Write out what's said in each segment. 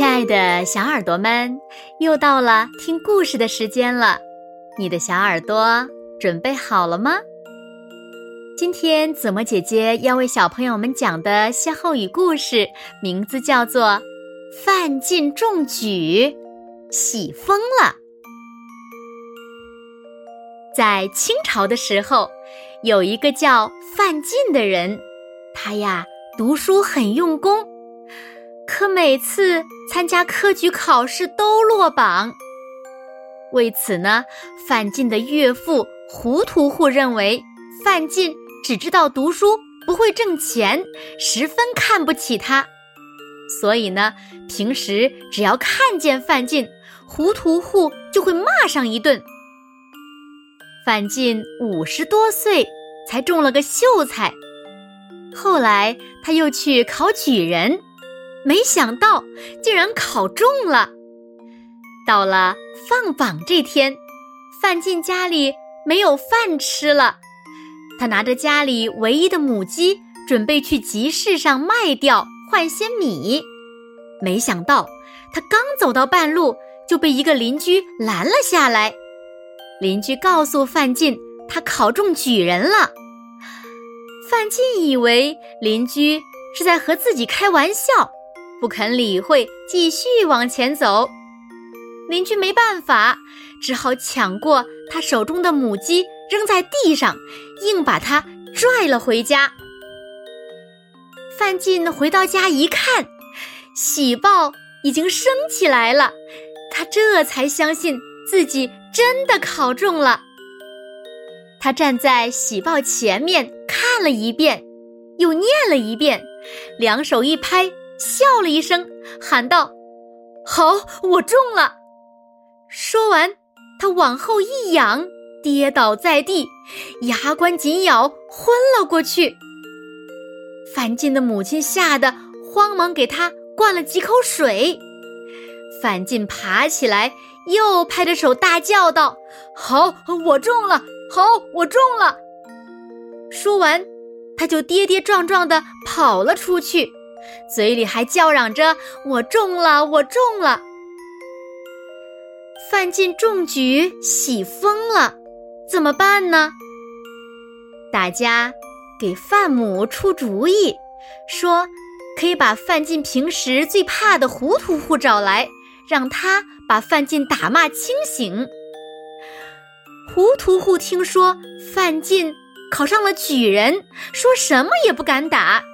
亲爱的小耳朵们，又到了听故事的时间了。你的小耳朵准备好了吗？今天子墨姐姐要为小朋友们讲的歇后语故事，名字叫做《范进中举，喜疯了》。在清朝的时候，有一个叫范进的人，他呀读书很用功。可每次参加科举考试都落榜。为此呢，范进的岳父胡屠户认为范进只知道读书，不会挣钱，十分看不起他。所以呢，平时只要看见范进，胡屠户就会骂上一顿。范进五十多岁才中了个秀才，后来他又去考举人。没想到竟然考中了。到了放榜这天，范进家里没有饭吃了，他拿着家里唯一的母鸡，准备去集市上卖掉换些米。没想到他刚走到半路，就被一个邻居拦了下来。邻居告诉范进，他考中举人了。范进以为邻居是在和自己开玩笑。不肯理会，继续往前走。邻居没办法，只好抢过他手中的母鸡，扔在地上，硬把它拽了回家。范进回到家一看，喜报已经升起来了，他这才相信自己真的考中了。他站在喜报前面看了一遍，又念了一遍，两手一拍。笑了一声，喊道：“好，我中了！”说完，他往后一仰，跌倒在地，牙关紧咬，昏了过去。范进的母亲吓得慌忙给他灌了几口水。范进爬起来，又拍着手大叫道：“好，我中了！好，我中了！”说完，他就跌跌撞撞的跑了出去。嘴里还叫嚷着：“我中了，我中了！”范进中举，喜疯了，怎么办呢？大家给范母出主意，说可以把范进平时最怕的胡屠户找来，让他把范进打骂清醒。胡屠户听说范进考上了举人，说什么也不敢打。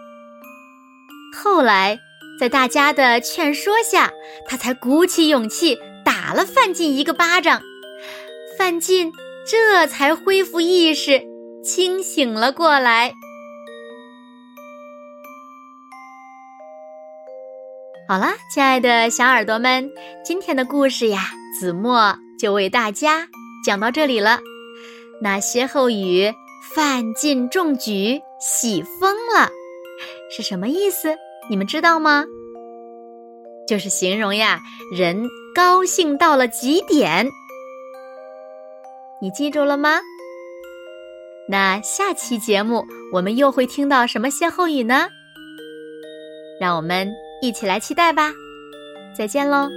后来，在大家的劝说下，他才鼓起勇气打了范进一个巴掌。范进这才恢复意识，清醒了过来。好啦，亲爱的小耳朵们，今天的故事呀，子墨就为大家讲到这里了。那歇后语“范进中举，喜疯了”是什么意思？你们知道吗？就是形容呀，人高兴到了极点。你记住了吗？那下期节目我们又会听到什么歇后语呢？让我们一起来期待吧！再见喽。